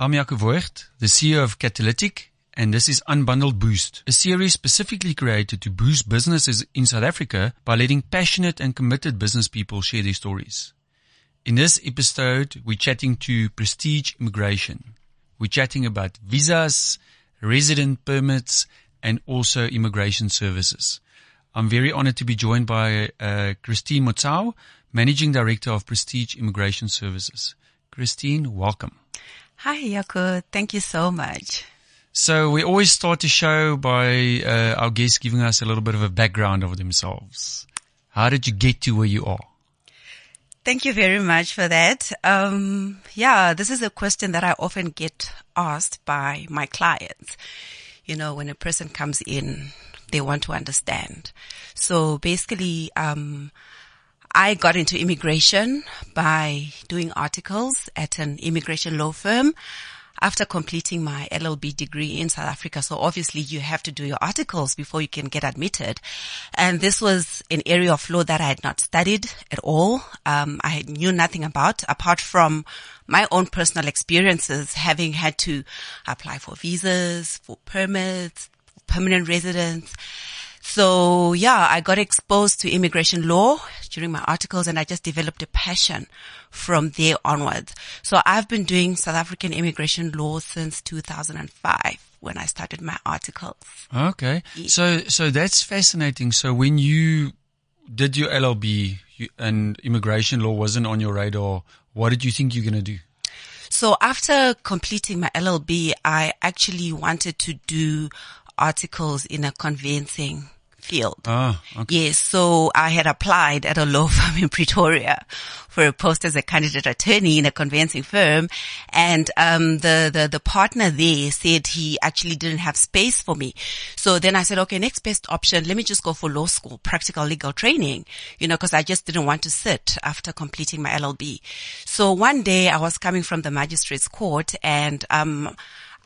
I'm Jaco Voigt, the CEO of Catalytic, and this is Unbundled Boost, a series specifically created to boost businesses in South Africa by letting passionate and committed business people share their stories. In this episode, we're chatting to Prestige Immigration. We're chatting about visas, resident permits, and also immigration services. I'm very honored to be joined by uh, Christine Motsau, Managing Director of Prestige Immigration Services. Christine, welcome. Hi, Jaco. Thank you so much. So we always start the show by uh, our guests giving us a little bit of a background of themselves. How did you get to where you are? Thank you very much for that. Um, yeah, this is a question that I often get asked by my clients. You know, when a person comes in, they want to understand. So basically, um, I got into immigration by doing articles at an immigration law firm after completing my LLB degree in South Africa. So obviously you have to do your articles before you can get admitted. And this was an area of law that I had not studied at all. Um, I knew nothing about apart from my own personal experiences having had to apply for visas, for permits, permanent residence. So yeah, I got exposed to immigration law during my articles and I just developed a passion from there onwards. So I've been doing South African immigration law since 2005 when I started my articles. Okay. So, so that's fascinating. So when you did your LLB you, and immigration law wasn't on your radar, what did you think you're going to do? So after completing my LLB, I actually wanted to do articles in a conveyancing field. Ah, okay. Yes, so I had applied at a law firm in Pretoria for a post as a candidate attorney in a conveyancing firm, and um, the the the partner there said he actually didn't have space for me. So then I said, okay, next best option, let me just go for law school, practical legal training, you know, because I just didn't want to sit after completing my LLB. So one day I was coming from the magistrate's court and um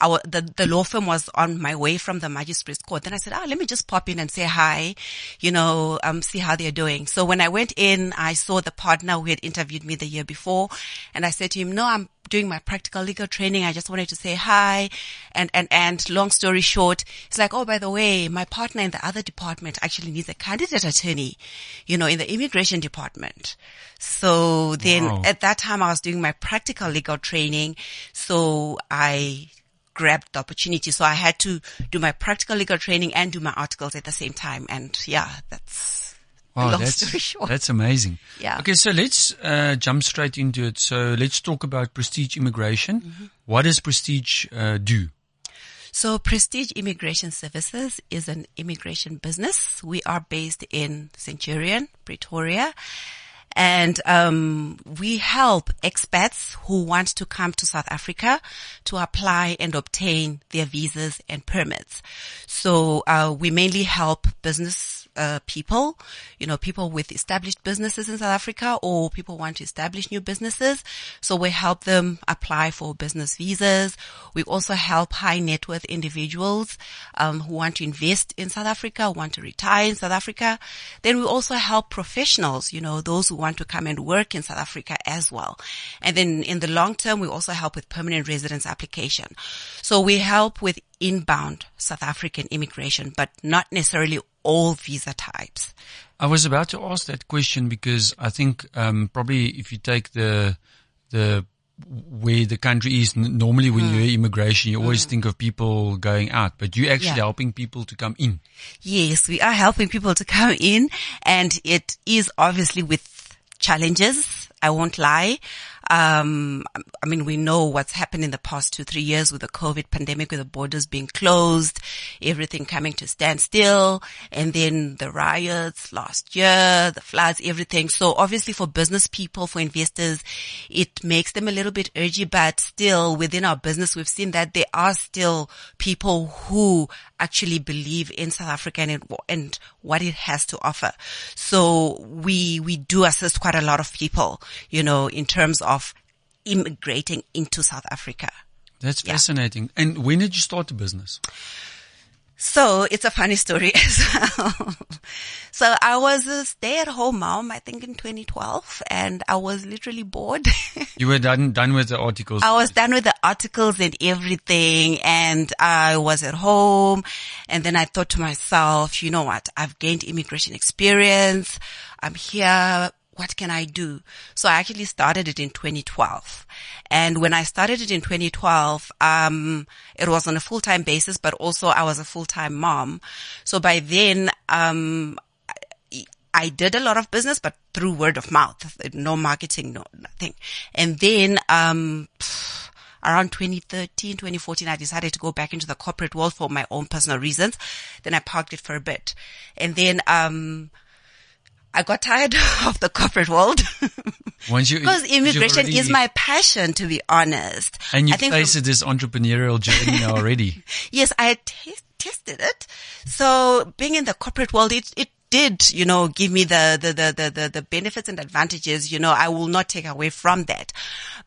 our, the, the law firm was on my way from the magistrate's court. Then I said, oh, let me just pop in and say hi, you know, um, see how they're doing. So when I went in, I saw the partner who had interviewed me the year before and I said to him, no, I'm doing my practical legal training. I just wanted to say hi. And, and, and long story short, it's like, oh, by the way, my partner in the other department actually needs a candidate attorney, you know, in the immigration department. So then Wow. at that time I was doing my practical legal training. So I grabbed the opportunity. So I had to do my practical legal training and do my articles at the same time. And yeah, that's Wow, long that's, story short. that's amazing. Yeah. Okay, so let's uh, jump straight into it. So let's talk about Prestige Immigration. Mm-hmm. What does Prestige uh, do? So Prestige Immigration Services is an immigration business. We are based in Centurion, Pretoria. And um, we help expats who want to come to South Africa to apply and obtain their visas and permits. So uh, we mainly help business uh, people, you know, people with established businesses in South Africa or people want to establish new businesses. So we help them apply for business visas. We also help high net worth individuals um, who want to invest in South Africa, want to retire in South Africa. Then we also help professionals, you know, those who want to come and work in South Africa as well. And then in the long term, we also help with permanent residence application. So we help with inbound South African immigration, but not necessarily all visa types. I was about to ask that question because I think um, probably if you take the the where the country is normally when you hear immigration, you always think of people going out, but you're actually. Yeah. helping people to come in. Yes, we are helping people to come in and it is obviously with challenges. I won't lie. Um, I mean, we know what's happened in the past two, three years with the COVID pandemic, with the borders being closed, everything coming to standstill, and then the riots last year, the floods, everything. So obviously for business people, for investors, it makes them a little bit urgy, but still within our business, we've seen that there are still people who actually believe in South Africa and, and what it has to offer. So we, we do assist quite a lot of people, you know, in terms of immigrating into South Africa. That's Yeah. fascinating. And when did you start the business? So it's a funny story as well. so I was a stay at home mom, I think in 2012 and I was literally bored. you were done, done with the articles. I was done with the articles and everything and I was at home and then I thought to myself, you know what? I've gained immigration experience. I'm here what can I do? So I actually started it in 2012. And when I started it in 2012, um, it was on a full-time basis, but also I was a full-time mom. So by then, um, I did a lot of business, but through word of mouth, no marketing, no nothing. And then, um, around 2013, 2014, I decided to go back into the corporate world for my own personal reasons. Then I parked it for a bit. And then, um, I got tired of the corporate world. Because immigration already, is my passion, to be honest. And you've tasted this entrepreneurial journey already. yes, I had tested it. So being in the corporate world, it, it did, you know, give me the, the, the, the, the, the benefits and advantages. You know, I will not take away from that.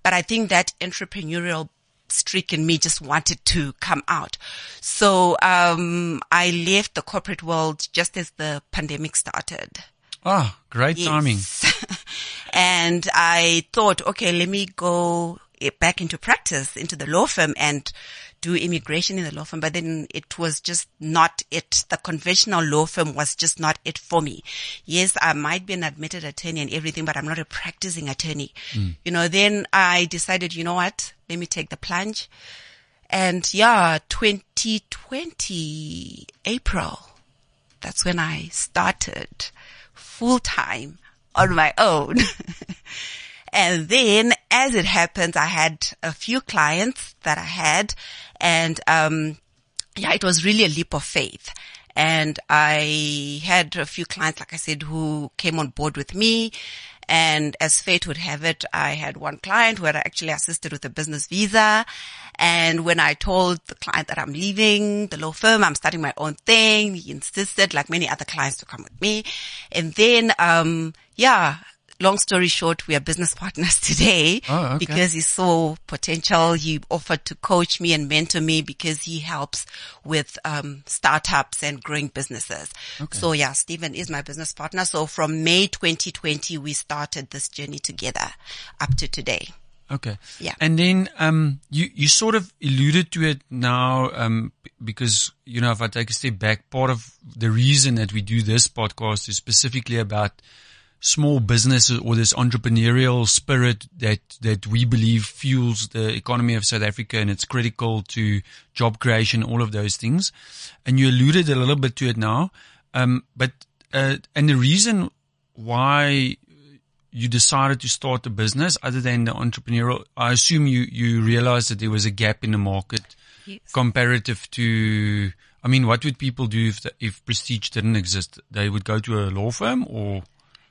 But I think that entrepreneurial streak in me just wanted to come out. So, um, I left the corporate world just as the pandemic started. Ah, great yes. timing. and I thought, okay, let me go back into practice, into the law firm and do immigration in the law firm. But then it was just not it. The conventional law firm was just not it for me. Yes, I might be an admitted attorney and everything, but I'm not a practicing attorney. Mm. You know, then I decided, you know what? Let me take the plunge. And yeah, 2020 April, that's when I started full time on my own. and then as it happens, I had a few clients that I had and, um, yeah, it was really a leap of faith. And I had a few clients, like I said, who came on board with me and as fate would have it, I had one client who had actually assisted with a business visa. And when I told the client that I'm leaving the law firm, I'm starting my own thing, he insisted, like many other clients, to come with me. And then, um, yeah, long story short, we are business partners today oh, okay. because he saw potential. He offered to coach me and mentor me because he helps with um, startups and growing businesses. Okay. So yeah, Stephen is my business partner. So from May 2020, we started this journey together up to today. Okay. Yeah. And then, um, you, you sort of alluded to it now, um, because, you know, if I take a step back, part of the reason that we do this podcast is specifically about small businesses or this entrepreneurial spirit that, that we believe fuels the economy of South Africa and it's critical to job creation, all of those things. And you alluded a little bit to it now. Um, but, uh, and the reason why you decided to start a business other than the entrepreneurial, I assume you, you realized that there was a gap in the market yes. comparative to, I mean, what would people do if, the, if prestige didn't exist? They would go to a law firm or?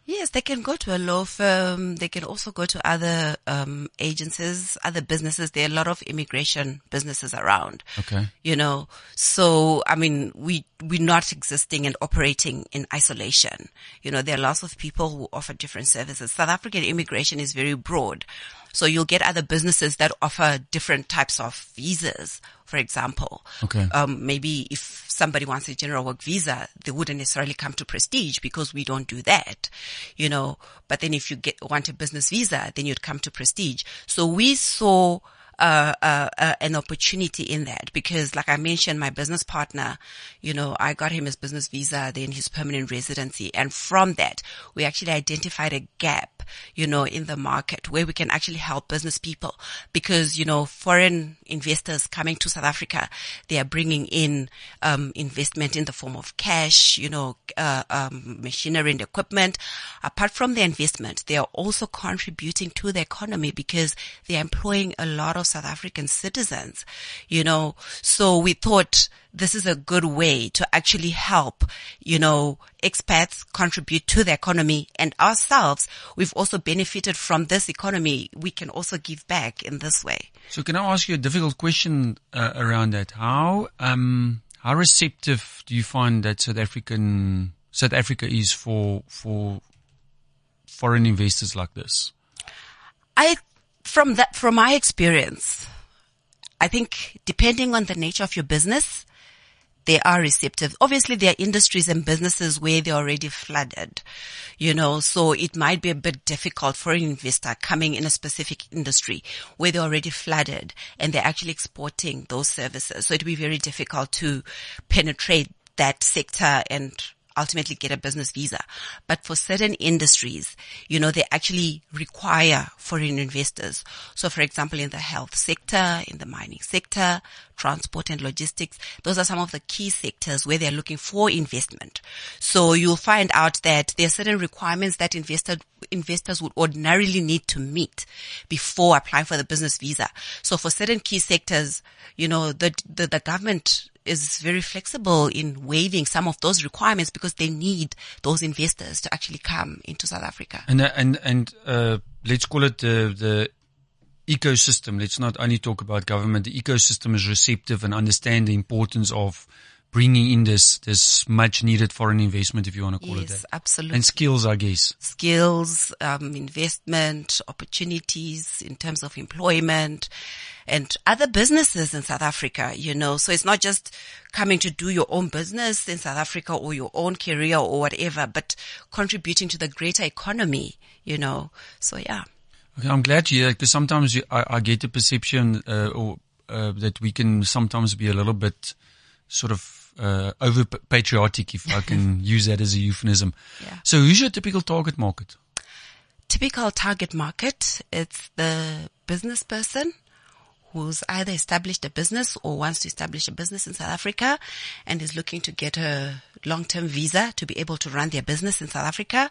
Yes, they can go to a law firm. They can also go to other um, agencies, other businesses. There are a lot of immigration businesses around. Okay. You know, so I mean, we we're not existing and operating in isolation. You know, there are lots of people who offer different services. South African immigration is very broad. So you'll get other businesses that offer different types of visas, for example. Okay. Um, maybe if somebody wants a general work visa, they wouldn't necessarily come to Prestige because we don't do that, you know. But then if you get, want a business visa, then you'd come to Prestige. So we saw uh, uh, uh, an opportunity in that because like I mentioned, my business partner, you know, I got him his business visa, then his permanent residency. And from that, we actually identified a gap, you know, in the market where we can actually help business people because, you know, foreign investors coming to South Africa, they are bringing in, um, investment in the form of cash, you know, uh, um, machinery and equipment. Apart from the investment, they are also contributing to the economy because they are employing a lot of South African citizens, you know, so we thought this is a good way to actually help, you know, expats contribute to the economy and ourselves. We've also benefited from this economy. We can also give back in this way. So can I ask you a difficult question uh, around that? How, um, how receptive do you find that South African, South Africa is for, for foreign investors like this? I from that, from my experience, I think depending on the nature of your business, they are receptive. Obviously, there are industries and businesses where they're already flooded, you know, so it might be a bit difficult for an investor coming in a specific industry where they're already flooded and they're actually exporting those services. So it'd be very difficult to penetrate that sector and ultimately get a business visa. But for certain industries, you know, they actually require foreign investors. So for example, in the health sector, in the mining sector, transport and logistics, those are some of the key sectors where they're looking for investment. So you'll find out that there are certain requirements that investor, investors would ordinarily need to meet before applying for the business visa. So for certain key sectors, you know, the, the, the government is very flexible in waiving some of those requirements because they need those investors to actually come into South Africa. And uh, and and uh, let's call it the the ecosystem. Let's not only talk about government. The ecosystem is receptive and understand the importance of bringing in this this much needed foreign investment, if you want to call yes, it that, absolutely. and skills, I guess. skills, um, investment, opportunities in terms of employment and other businesses in South Africa, you know. So it's not just coming to do your own business in South Africa or your own career or whatever, but contributing to the greater economy, you know. So yeah. Okay, I'm glad you because sometimes you, I, I get the perception uh, or uh, that we can sometimes be a little bit sort of uh, over patriotic, if I can use that as a euphemism. Yeah. So, who's your typical target market? typical target market, it's the business person who's either established a business or wants to establish a business in South Africa and is looking to get a long-term visa to be able to run their business in South Africa.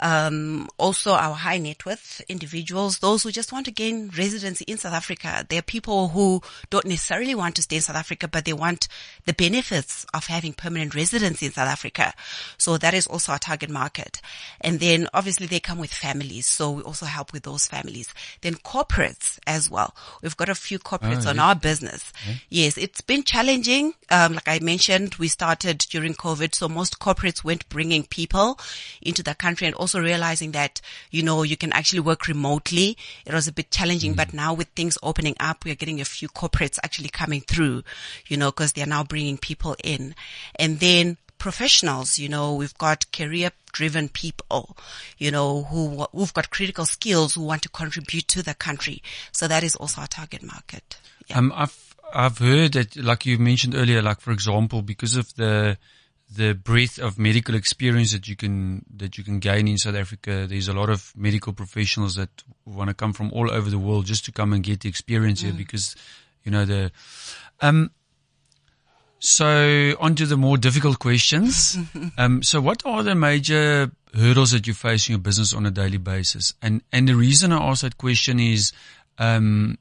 Um, also our high net worth individuals, those who just want to gain residency in South Africa. There are people who don't necessarily want to stay in South Africa, but they want the benefits of having permanent residency in South Africa. So that is also our target market. And then obviously they come with families. So we also help with those families. Then corporates as well. We've got a few corporates Oh, on yes. our business. Yes, it's been challenging. Um, like I mentioned, we started during COVID, so most corporates weren't bringing people into the country and also realizing that, you know, you can actually work remotely. It was a bit challenging, but now with things opening up, we are getting a few corporates actually coming through, you know, cause they're now bringing people in. And then professionals, you know, we've got career driven people, you know, who, who've got critical skills who want to contribute to the country. So that is also our target market. Yeah. Um, I've I've heard that, like you mentioned earlier, like for example, because of the the breadth of medical experience that you can that you can gain in South Africa, there's a lot of medical professionals that want to come from all over the world just to come and get the experience here because, you know, the um. So on to the more difficult questions. um, so what are the major hurdles that you face in your business on a daily basis? And and the reason I ask that question is, um,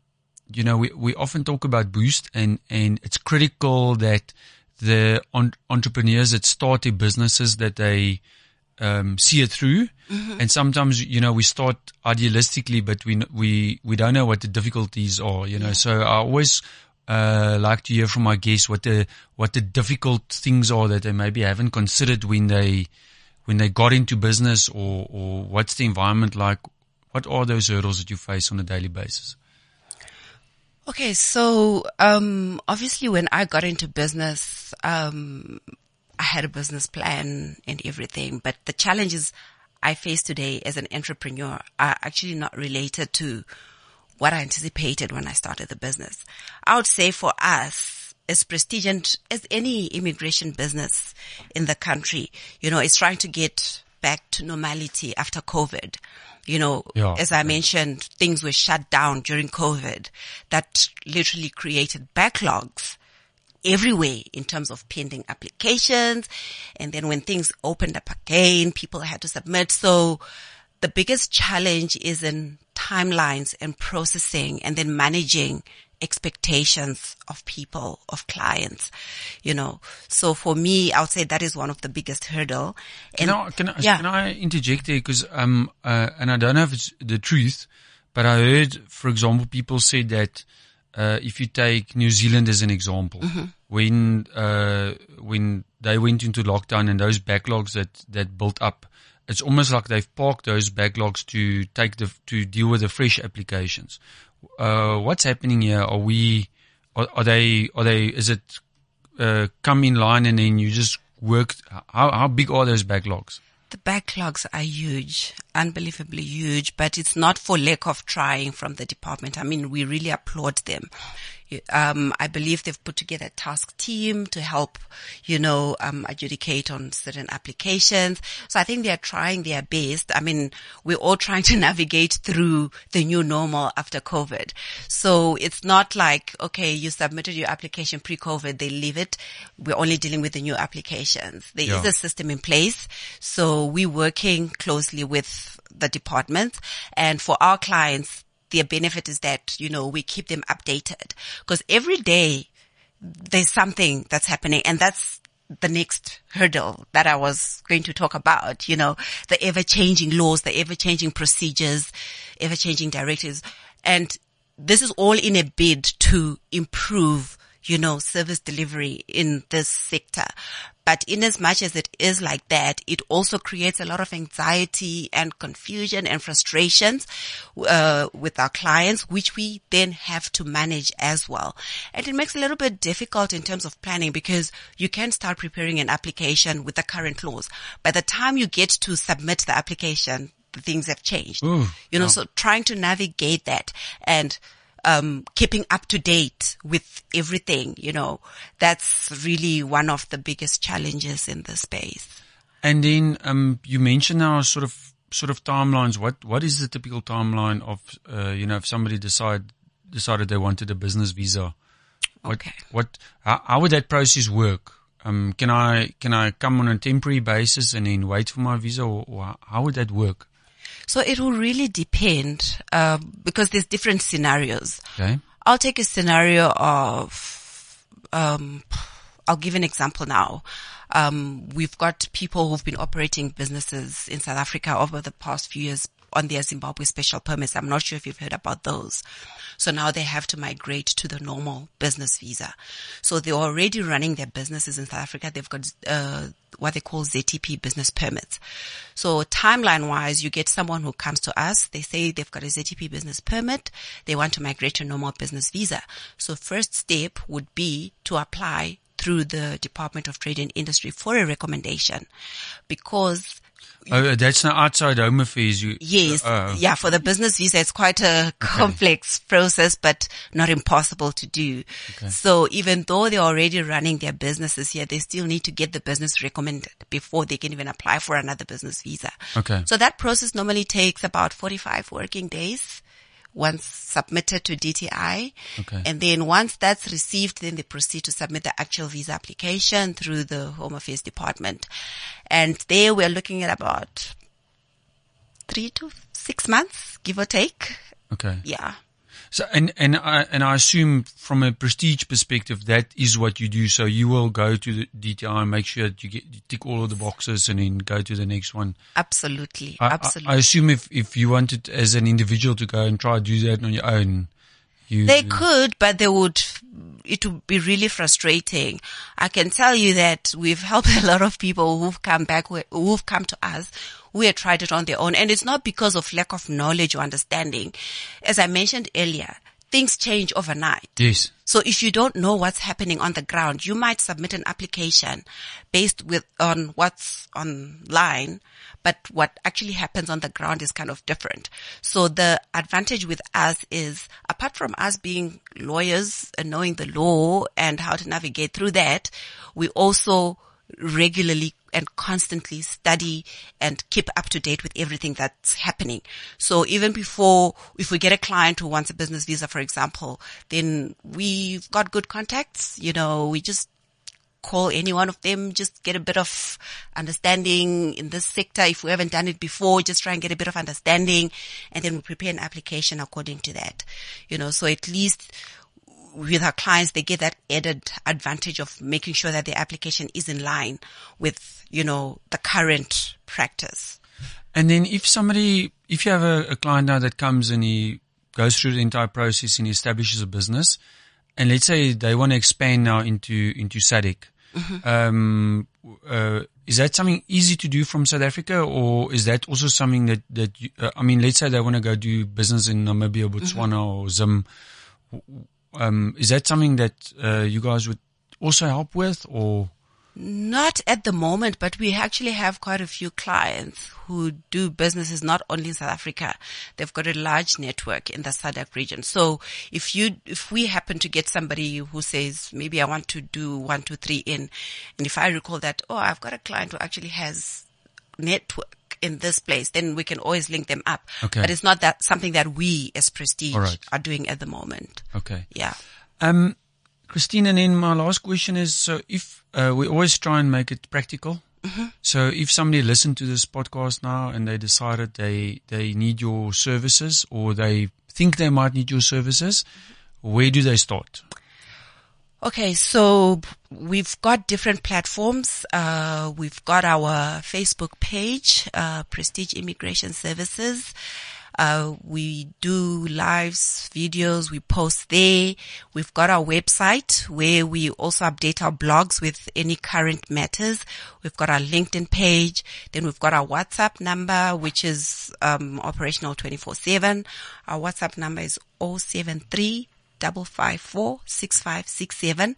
you know, we, we often talk about boost and, and it's critical that the on, entrepreneurs that start their businesses that they, um, see it through. And sometimes, you know, we start idealistically, but we, we, we don't know what the difficulties are, you know, so I always, uh, like to hear from my guests what the, what the difficult things are that they maybe haven't considered when they, when they got into business or, or what's the environment like? What are those hurdles that you face on a daily basis? Okay, so um, obviously, when I got into business, um, I had a business plan and everything. But the challenges I face today as an entrepreneur are actually not related to what I anticipated when I started the business. I would say for us, as prestigious as any immigration business in the country, you know, it's trying to get back to normality after COVID. You know, Yeah. as I mentioned, things were shut down during COVID that literally created backlogs everywhere in terms of pending applications. And then when things opened up again, people had to submit. So the biggest challenge is in timelines and processing and then managing expectations of people, of clients, you know. So for me, I would say that is one of the biggest hurdle. Can I, can I, yeah. can I interject there? Because, um, uh, and I don't know if it's the truth, but I heard, for example, people said that, uh, if you take New Zealand as an example, when, uh, when they went into lockdown and those backlogs that, that built up, it's almost like they've parked those backlogs to take the, to deal with the fresh applications. Uh, what's happening here? Are we, are, are they, are they, is it, uh, come in line and then you just work? How, how big are those backlogs? The backlogs are huge, unbelievably huge, but it's not for lack of trying from the department. I mean, we really applaud them. Um, I believe they've put together a task team to help, you know, um, adjudicate on certain applications. So I think they are trying their best. I mean, we're all trying to navigate through the new normal after COVID. So it's not like, okay, you submitted your application pre-COVID, they leave it. We're only dealing with the new applications. There yeah. is a system in place. So we're working closely with the department and for our clients, their benefit is that, you know, we keep them updated because every day there's something that's happening and that's the next hurdle that I was going to talk about, you know, the ever changing laws, the ever changing procedures, ever changing directives. And this is all in a bid to improve you know, service delivery in this sector. But in as much as it is like that, it also creates a lot of anxiety and confusion and frustrations uh, with our clients, which we then have to manage as well. And it makes it a little bit difficult in terms of planning because you can start preparing an application with the current laws. By the time you get to submit the application, things have changed. Ooh, you know, so trying to navigate that and um, keeping up to date with everything, you know, that's really one of the biggest challenges in the space. And then, um, you mentioned now sort of, sort of timelines. What, what is the typical timeline of, uh, you know, if somebody decide, decided they wanted a business visa? What, okay. What, how, how would that process work? Um, can I, can I come on a temporary basis and then wait for my visa or, or how would that work? So it will really depend, uh, because there's different scenarios. Okay. I'll take a scenario of, um, I'll give an example now. Um, we've got people who've been operating businesses in South Africa over the past few years on their Zimbabwe special permits. I'm not sure if you've heard about those. So now they have to migrate to the normal business visa. So they're already running their businesses in South Africa. They've got, uh, what they call ZTP business permits. So timeline wise, you get someone who comes to us. They say they've got a ZTP business permit. They want to migrate to normal business visa. So first step would be to apply through the Department of Trade and Industry for a recommendation because Oh, that's not outside home affairs. You, yes. Uh, yeah. For the business visa, it's quite a okay. complex process, but not impossible to do. Okay. So even though they're already running their businesses here, they still need to get the business recommended before they can even apply for another business visa. Okay. So that process normally takes about 45 working days once submitted to DTI. Okay. And then once that's received, then they proceed to submit the actual visa application through the Home Affairs Department. And there we're looking at about three to six months, give or take. Okay. Yeah. So, and, and I, and I assume from a prestige perspective, that is what you do. So you will go to the DTI and make sure that you get, you tick all of the boxes and then go to the next one. Absolutely. I, Absolutely. I, I assume if, if you wanted as an individual to go and try to do that on your own, you, they could, but they would, it would be really frustrating. I can tell you that we've helped a lot of people who've come back, who've come to us who had tried it on their own. And it's not because of lack of knowledge or understanding. As I mentioned earlier, things change overnight. Yes. So if you don't know what's happening on the ground, you might submit an application based with on what's online, but what actually happens on the ground is kind of different. So the advantage with us is apart from us being lawyers and knowing the law and how to navigate through that, we also regularly and constantly study and keep up to date with everything that's happening. So even before, if we get a client who wants a business visa, for example, then we've got good contacts. You know, we just call any one of them, just get a bit of understanding in this sector. If we haven't done it before, just try and get a bit of understanding and then we prepare an application according to that. You know, so at least with our clients, they get that added advantage of making sure that the application is in line with, you know, the current practice. And then if somebody, if you have a, a client now that comes and he goes through the entire process and he establishes a business, and let's say they want to expand now into, into SADC, mm-hmm. um, uh, is that something easy to do from South Africa, or is that also something that that you, uh, I mean, let's say they want to go do business in Namibia, Botswana, mm-hmm. or Zim. Um, is that something that uh, you guys would also help with or? Not at the moment, but we actually have quite a few clients who do businesses not only in South Africa. They've got a large network in the SADC region. So if you, if we happen to get somebody who says, maybe I want to do one, two, three in, and if I recall that, oh, I've got a client who actually has network in this place, then we can always link them up. Okay. But it's not that something that we as Prestige All right. are doing at the moment. Okay. Yeah. Um, Christine, and then my last question is, so if, uh, we always try and make it practical. So if somebody listened to this podcast now and they decided they, they need your services or they think they might need your services, where do they start? Okay, so we've got different platforms. Uh, we've got our Facebook page, uh, Prestige Immigration Services. Uh, we do lives, videos, we post there. We've got our website where we also update our blogs with any current matters. We've got our LinkedIn page. Then we've got our WhatsApp number, which is, um, operational 24-7. Our WhatsApp number is 073 double five four six five six seven,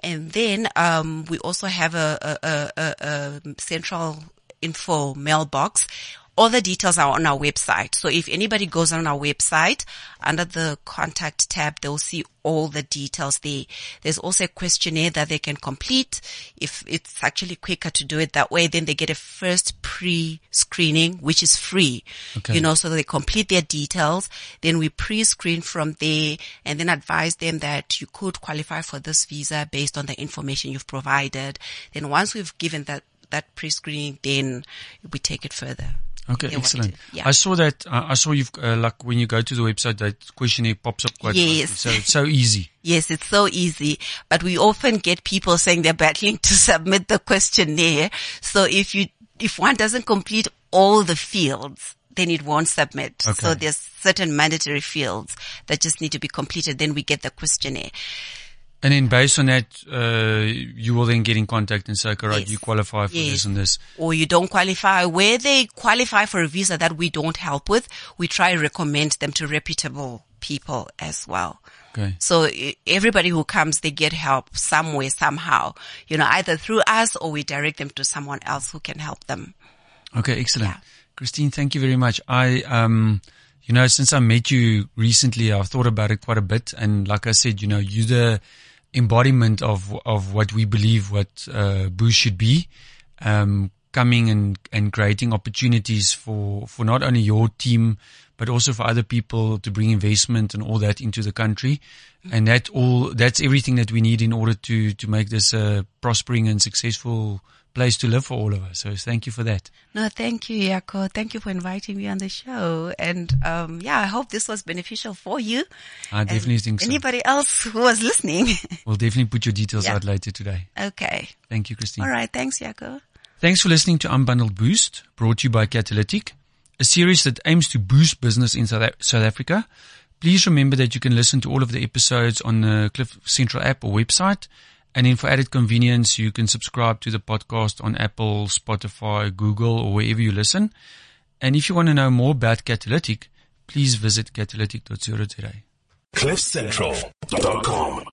and then um, we also have a, a, a, a, central info mailbox. All the details are on our website. So if anybody goes on our website under the contact tab, they'll see all the details there. There's also a questionnaire that they can complete. If it's actually quicker to do it that way, then they get a first pre-screening, which is free. Okay. You know, so they complete their details. Then we pre-screen from there and then advise them that you could qualify for this visa based on the information you've provided. Then once we've given that, that pre-screening, then we take it further. Okay, excellent. yeah. I saw that. Uh, I saw you've uh, like when you go to the website, that questionnaire pops up quite Yes. nicely. So it's so easy. Yes, it's so easy, but we often get people saying they're battling to submit the questionnaire. So if you, if one doesn't complete all the fields, then it won't submit. Okay. So there's certain mandatory fields that just need to be completed. Then we get the questionnaire. And then based on that, uh, you will then get in contact and say, okay, right, Yes. you qualify for Yes. this and this. or you don't qualify, where they qualify for a visa that we don't help with, we try recommend them to reputable people as well. Okay. So everybody who comes, they get help somewhere, somehow, you know, either through us or we direct them to someone else who can help them. Okay, excellent. Yeah. Christine, thank you very much. I, um, you know, since I met you recently, I've thought about it quite a bit. And like I said, you know, you're the embodiment of, of what we believe what, uh, Boost should be. Um, coming and, and creating opportunities for, for not only your team, but also for other people to bring investment and all that into the country. And that all, that's everything that we need in order to, to make this a prospering and successful place to live for all of us. So thank you for that. No, thank you, Jaco. Thank you for inviting me on the show. And, um, yeah, I hope this was beneficial for you. I definitely And think so. Anybody else who was listening? We'll definitely put your details Yeah. out later today. okay. Thank you, Christine. All right. Thanks, Jaco. Thanks for listening to Unbundled Boost, brought to you by Catalytic, a series that aims to boost business in South, Africa. Please remember that you can listen to all of the episodes on the Cliff Central app or website. And then for added convenience, you can subscribe to the podcast on Apple, Spotify, Google, or wherever you listen. And if you want to know more about Catalytic, please visit catalytic.co.za. CliffCentral.com